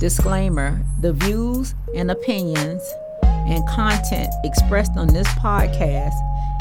Disclaimer The views and opinions and content expressed on this podcast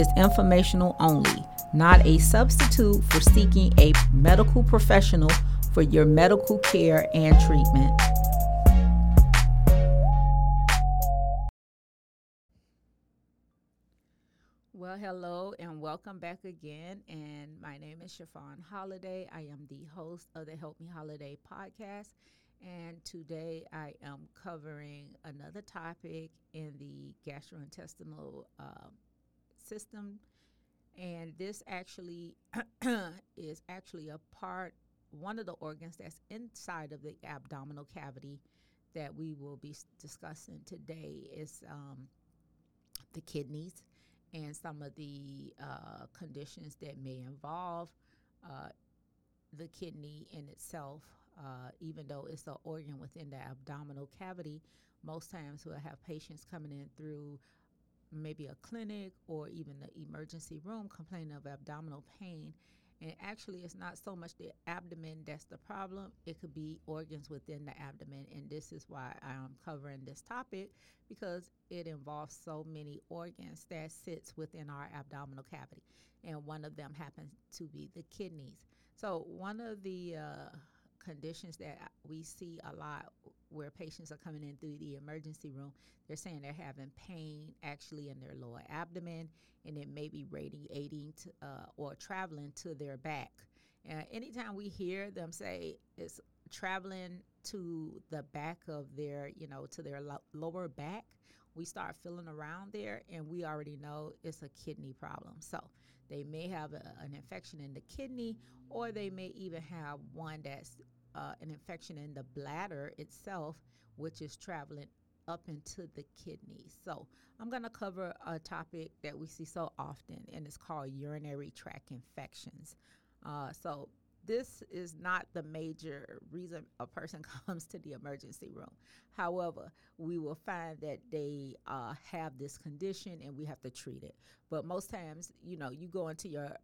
is informational only, not a substitute for seeking a medical professional for your medical care and treatment. Well, hello and welcome back again. And my name is Chiffon Holiday. I am the host of the Help Me Holiday podcast. And today I am covering another topic in the gastrointestinal uh, system. And this actually is actually a part, one of the organs that's inside of the abdominal cavity that we will be discussing today is um, the kidneys and some of the uh, conditions that may involve uh, the kidney in itself. Uh, even though it's an organ within the abdominal cavity, most times we'll have patients coming in through maybe a clinic or even the emergency room complaining of abdominal pain. And actually, it's not so much the abdomen that's the problem, it could be organs within the abdomen. And this is why I'm covering this topic because it involves so many organs that sits within our abdominal cavity. And one of them happens to be the kidneys. So, one of the uh, conditions that we see a lot where patients are coming in through the emergency room, they're saying they're having pain actually in their lower abdomen and it may be radiating to, uh, or traveling to their back. Uh, anytime we hear them say it's traveling to the back of their, you know, to their lo- lower back, we start feeling around there and we already know it's a kidney problem. So they may have a, an infection in the kidney or they may even have one that's uh, an infection in the bladder itself, which is traveling up into the kidneys. So, I'm going to cover a topic that we see so often, and it's called urinary tract infections. Uh, so, this is not the major reason a person comes to the emergency room. However, we will find that they uh, have this condition and we have to treat it. But most times, you know, you go into your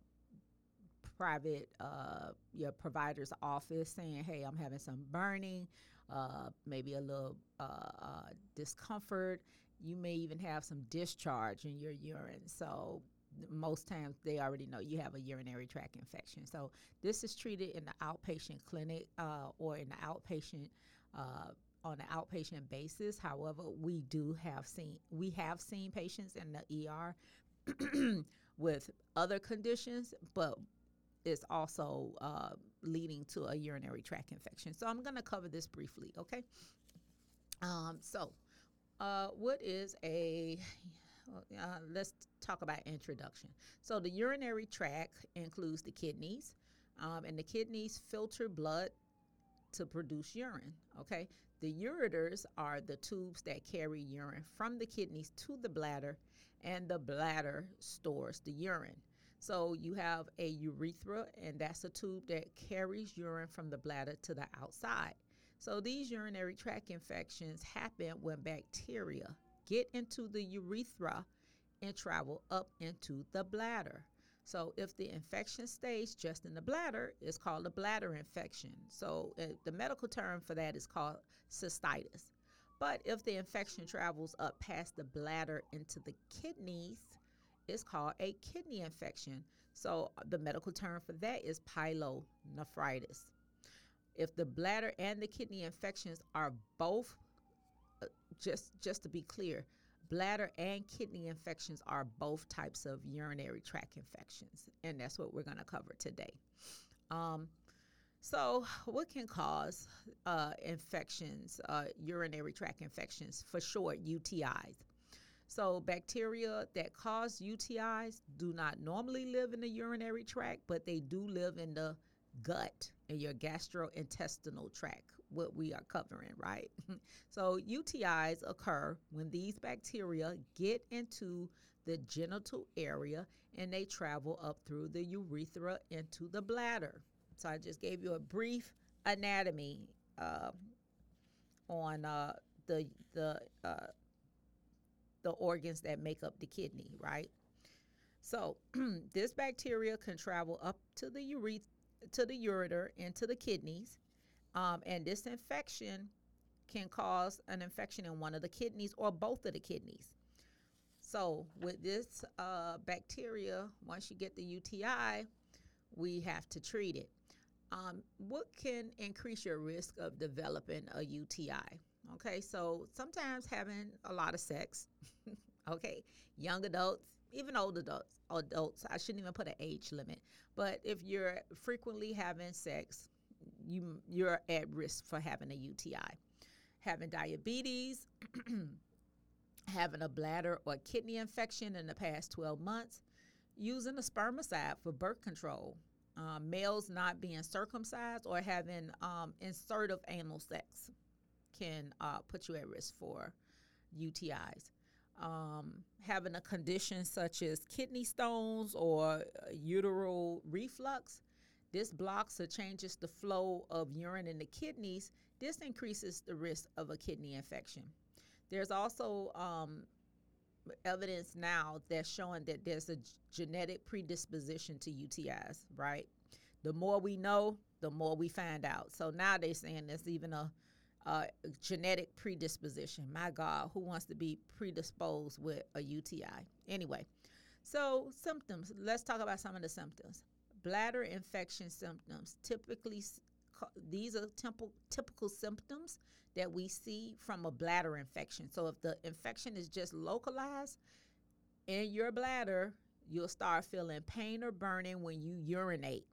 private uh, your provider's office saying, "Hey, I'm having some burning, uh, maybe a little uh, uh, discomfort. You may even have some discharge in your urine." So most times they already know you have a urinary tract infection. So this is treated in the outpatient clinic uh, or in the outpatient uh, on an outpatient basis. However, we do have seen we have seen patients in the ER with other conditions, but is also uh, leading to a urinary tract infection. So I'm going to cover this briefly, okay? Um, so, uh, what is a uh, let's talk about introduction. So, the urinary tract includes the kidneys, um, and the kidneys filter blood to produce urine. Okay, the ureters are the tubes that carry urine from the kidneys to the bladder, and the bladder stores the urine. So you have a urethra, and that's a tube that carries urine from the bladder to the outside. So these urinary tract infections happen when bacteria get into the urethra and travel up into the bladder. So if the infection stays just in the bladder, it's called a bladder infection. So uh, the medical term for that is called cystitis. But if the infection travels up past the bladder into the kidneys, is called a kidney infection. So uh, the medical term for that is pyelonephritis. If the bladder and the kidney infections are both uh, just just to be clear, bladder and kidney infections are both types of urinary tract infections, and that's what we're going to cover today. Um, so, what can cause uh, infections, uh, urinary tract infections? For short, UTIs. So, bacteria that cause UTIs do not normally live in the urinary tract, but they do live in the gut and your gastrointestinal tract, what we are covering, right? so, UTIs occur when these bacteria get into the genital area and they travel up through the urethra into the bladder. So, I just gave you a brief anatomy uh, on uh, the the uh, the organs that make up the kidney, right? So this bacteria can travel up to the urethra, to the ureter, into the kidneys, um, and this infection can cause an infection in one of the kidneys or both of the kidneys. So, with this uh, bacteria, once you get the UTI, we have to treat it. Um, what can increase your risk of developing a UTI? Okay, so sometimes having a lot of sex, okay, young adults, even old adults, adults, I shouldn't even put an age limit, but if you're frequently having sex, you you're at risk for having a UTI. Having diabetes, having a bladder or kidney infection in the past 12 months, using a spermicide for birth control, um, males not being circumcised or having um, insertive anal sex can uh, put you at risk for UTIs. Um, having a condition such as kidney stones or uh, uteral reflux, this blocks or changes the flow of urine in the kidneys. This increases the risk of a kidney infection. There's also um, evidence now that's showing that there's a genetic predisposition to UTIs, right? The more we know, the more we find out. So now they're saying there's even a, a genetic predisposition. My God, who wants to be predisposed with a UTI? Anyway, so symptoms. Let's talk about some of the symptoms. Bladder infection symptoms. Typically, these are typical, typical symptoms that we see from a bladder infection. So if the infection is just localized in your bladder, you'll start feeling pain or burning when you urinate.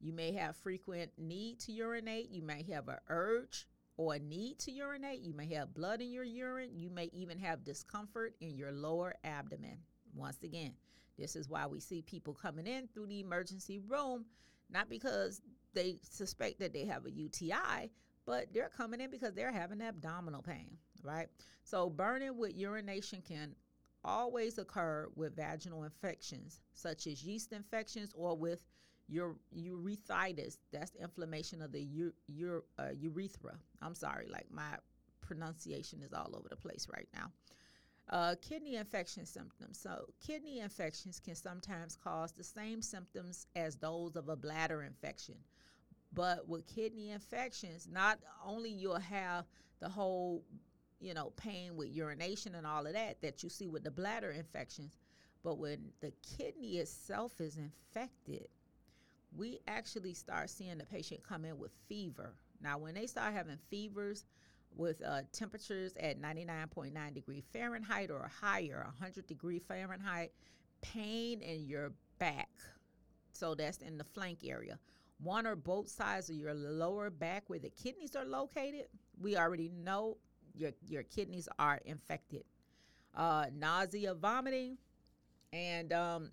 You may have frequent need to urinate. You may have an urge or a need to urinate. You may have blood in your urine. You may even have discomfort in your lower abdomen. Once again, this is why we see people coming in through the emergency room, not because they suspect that they have a UTI, but they're coming in because they're having abdominal pain, right? So, burning with urination can always occur with vaginal infections, such as yeast infections or with your urethritis. That's inflammation of the u- u- uh, urethra. I'm sorry, like my pronunciation is all over the place right now. Uh, kidney infection symptoms. So, kidney infections can sometimes cause the same symptoms as those of a bladder infection. But with kidney infections, not only you'll have the whole, you know, pain with urination and all of that that you see with the bladder infections, but when the kidney itself is infected, we actually start seeing the patient come in with fever. Now, when they start having fevers with uh, temperatures at 99.9 degree Fahrenheit or higher, 100 degree Fahrenheit, pain in your back. So that's in the flank area one or both sides of your lower back where the kidneys are located, we already know your, your kidneys are infected. Uh, nausea, vomiting, and um,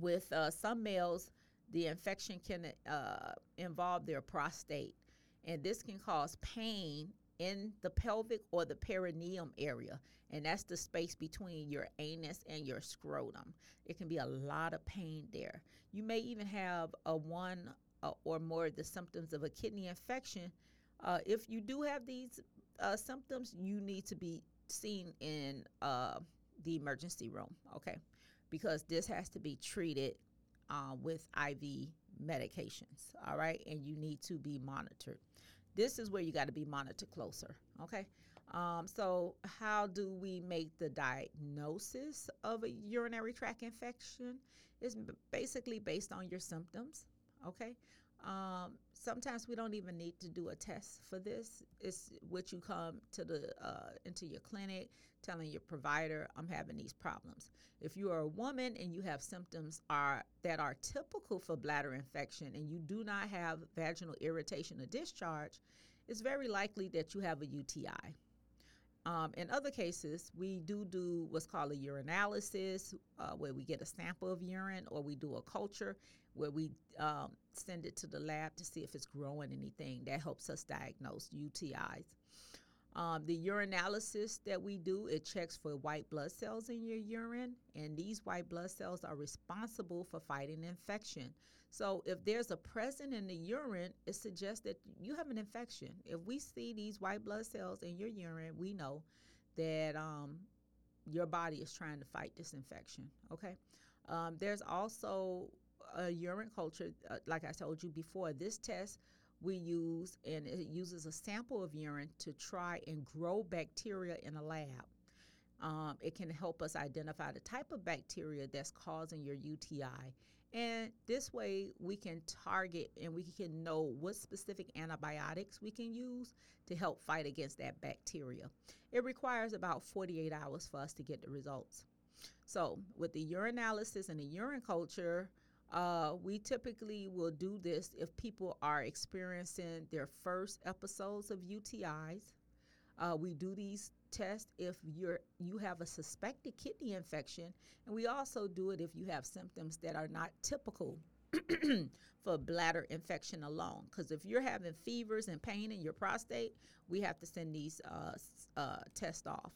with uh, some males, the infection can uh, involve their prostate, and this can cause pain in the pelvic or the perineum area, and that's the space between your anus and your scrotum. It can be a lot of pain there. You may even have a one uh, or more of the symptoms of a kidney infection. Uh, if you do have these uh, symptoms, you need to be seen in uh, the emergency room, okay? Because this has to be treated uh, with IV medications, all right? And you need to be monitored. This is where you got to be monitored closer, okay? Um, so, how do we make the diagnosis of a urinary tract infection? It's basically based on your symptoms. Okay. Um, sometimes we don't even need to do a test for this. It's what you come to the uh, into your clinic telling your provider, "I'm having these problems." If you are a woman and you have symptoms are that are typical for bladder infection and you do not have vaginal irritation or discharge, it's very likely that you have a UTI. Um, in other cases, we do do what's called a urinalysis, uh, where we get a sample of urine, or we do a culture where we um, send it to the lab to see if it's growing anything. That helps us diagnose UTIs. Um, the urinalysis that we do, it checks for white blood cells in your urine, and these white blood cells are responsible for fighting infection. So if there's a present in the urine, it suggests that you have an infection. If we see these white blood cells in your urine, we know that um, your body is trying to fight this infection. Okay. Um, there's also a urine culture, uh, like I told you before. This test we use, and it uses a sample of urine to try and grow bacteria in a lab. Um, it can help us identify the type of bacteria that's causing your UTI. And this way, we can target and we can know what specific antibiotics we can use to help fight against that bacteria. It requires about 48 hours for us to get the results. So, with the urinalysis and the urine culture, uh, we typically will do this if people are experiencing their first episodes of UTIs. Uh, we do these tests if you're you have a suspected kidney infection, and we also do it if you have symptoms that are not typical for bladder infection alone. Because if you're having fevers and pain in your prostate, we have to send these uh, uh, tests off.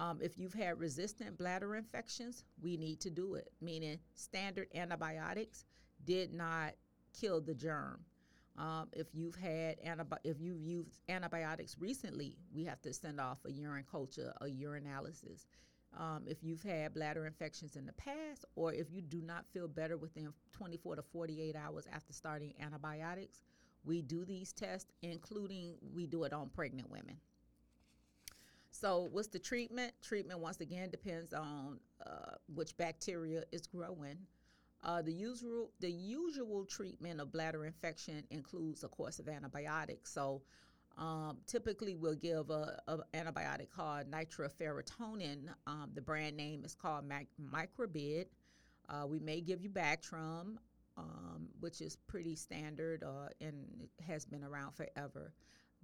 Um, if you've had resistant bladder infections, we need to do it, meaning standard antibiotics did not kill the germ. Um, if you've had antibi- if you've used antibiotics recently, we have to send off a urine culture, a urinalysis. Um, if you've had bladder infections in the past, or if you do not feel better within 24 to 48 hours after starting antibiotics, we do these tests, including we do it on pregnant women. So, what's the treatment? Treatment, once again, depends on uh, which bacteria is growing. Uh, the usual the usual treatment of bladder infection includes a course of antibiotics. So, um, typically, we'll give a, a antibiotic called nitrofurantoin. Um, the brand name is called Mac- Macrobid. Uh, we may give you Bactrim, um, which is pretty standard uh, and has been around forever.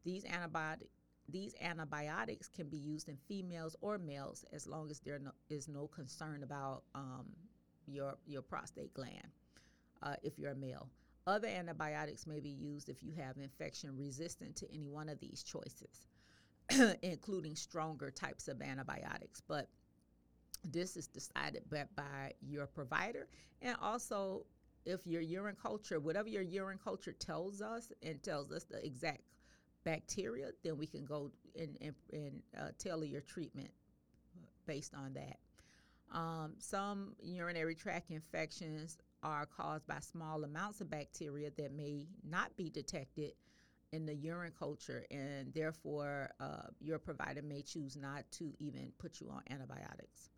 These antibiotic these antibiotics can be used in females or males as long as there no, is no concern about um, your your prostate gland uh, if you're a male. Other antibiotics may be used if you have infection resistant to any one of these choices, including stronger types of antibiotics. But this is decided by, by your provider and also if your urine culture, whatever your urine culture tells us and tells us the exact bacteria, then we can go and, and, and uh, tailor your treatment based on that. Um, some urinary tract infections are caused by small amounts of bacteria that may not be detected in the urine culture, and therefore, uh, your provider may choose not to even put you on antibiotics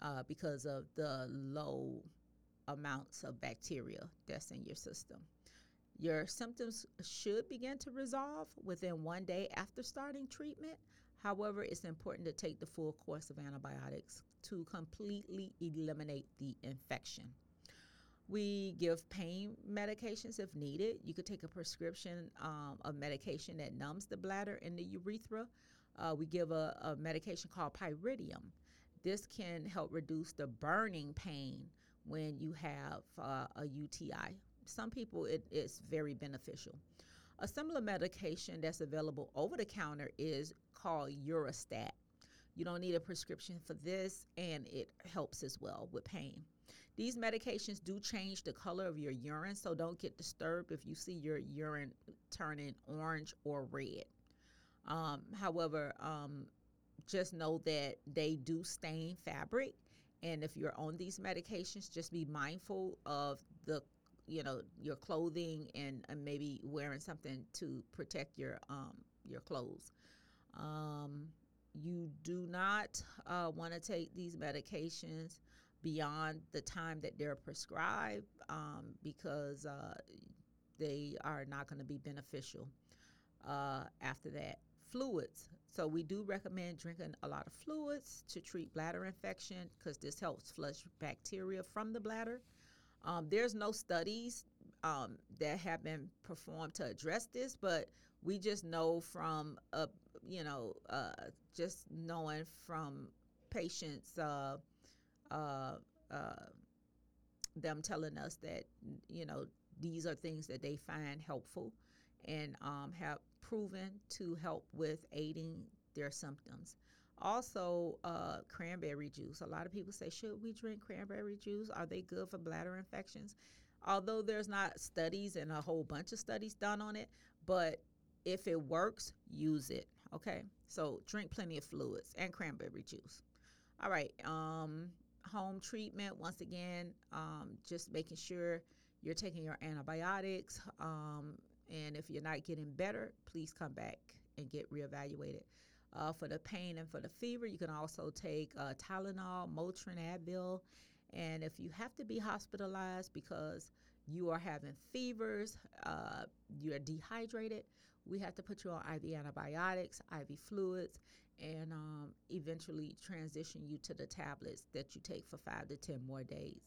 uh, because of the low amounts of bacteria that's in your system. Your symptoms should begin to resolve within one day after starting treatment. However, it's important to take the full course of antibiotics to completely eliminate the infection. We give pain medications if needed. You could take a prescription um, of medication that numbs the bladder and the urethra. Uh, we give a, a medication called pyridium. This can help reduce the burning pain when you have uh, a UTI some people it is very beneficial. A similar medication that's available over the counter is called Uristat. You don't need a prescription for this, and it helps as well with pain. These medications do change the color of your urine, so don't get disturbed if you see your urine turning orange or red. Um, however, um, just know that they do stain fabric, and if you're on these medications, just be mindful of the you know your clothing and, maybe wearing something to protect your um, your clothes. Um, you do not uh, want to take these medications beyond the time that they're prescribed um, because uh, they are not going to be beneficial uh, after that. Fluids. So we do recommend drinking a lot of fluids to treat bladder infection because this helps flush bacteria from the bladder. Um, there's no studies um, that have been performed to address this, but we just know from, uh, you know, uh, just knowing from patients, uh, uh, uh, them telling us that, you know, these are things that they find helpful and um, have proven to help with aiding their symptoms. Also, uh, cranberry juice. A lot of people say, should we drink cranberry juice? Are they good for bladder infections? Although there's not studies and a whole bunch of studies done on it, but if it works, use it. Okay, so drink plenty of fluids and cranberry juice. All right, um, home treatment. Once again, um, just making sure you're taking your antibiotics um, And if you're not getting better, please come back and get reevaluated. Uh, for the pain and for the fever, you can also take uh, Tylenol, Motrin, Advil. And if you have to be hospitalized because you are having fevers, uh, you're dehydrated, we have to put you on IV antibiotics, IV fluids, and um, eventually transition you to the tablets that you take for five to 10 more days.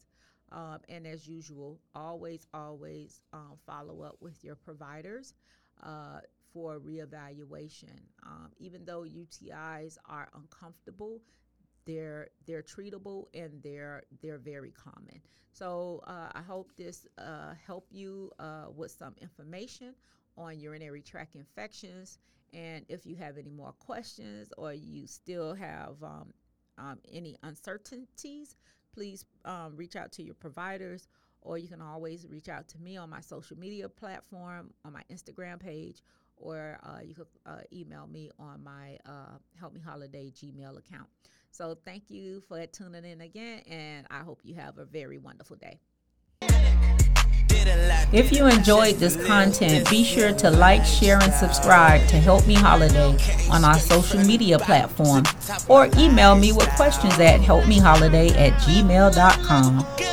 Um, and as usual, always, always um, follow up with your providers uh, for reevaluation. Um, even though UTIs are uncomfortable, they're they're treatable and they're they're very common. So uh, I hope this uh, help you uh, with some information on urinary tract infections. And if you have any more questions or you still have um, um, any uncertainties, please um, reach out to your providers or you can always reach out to me on my social media platform, on my Instagram page, or uh, you can uh, email me on my uh, Help Me Holiday Gmail account. So thank you for tuning in again, and I hope you have a very wonderful day. If you enjoyed this content, be sure to like, share, and subscribe to Help Me Holiday on our social media platform or email me with questions at helpmeholiday at gmail.com.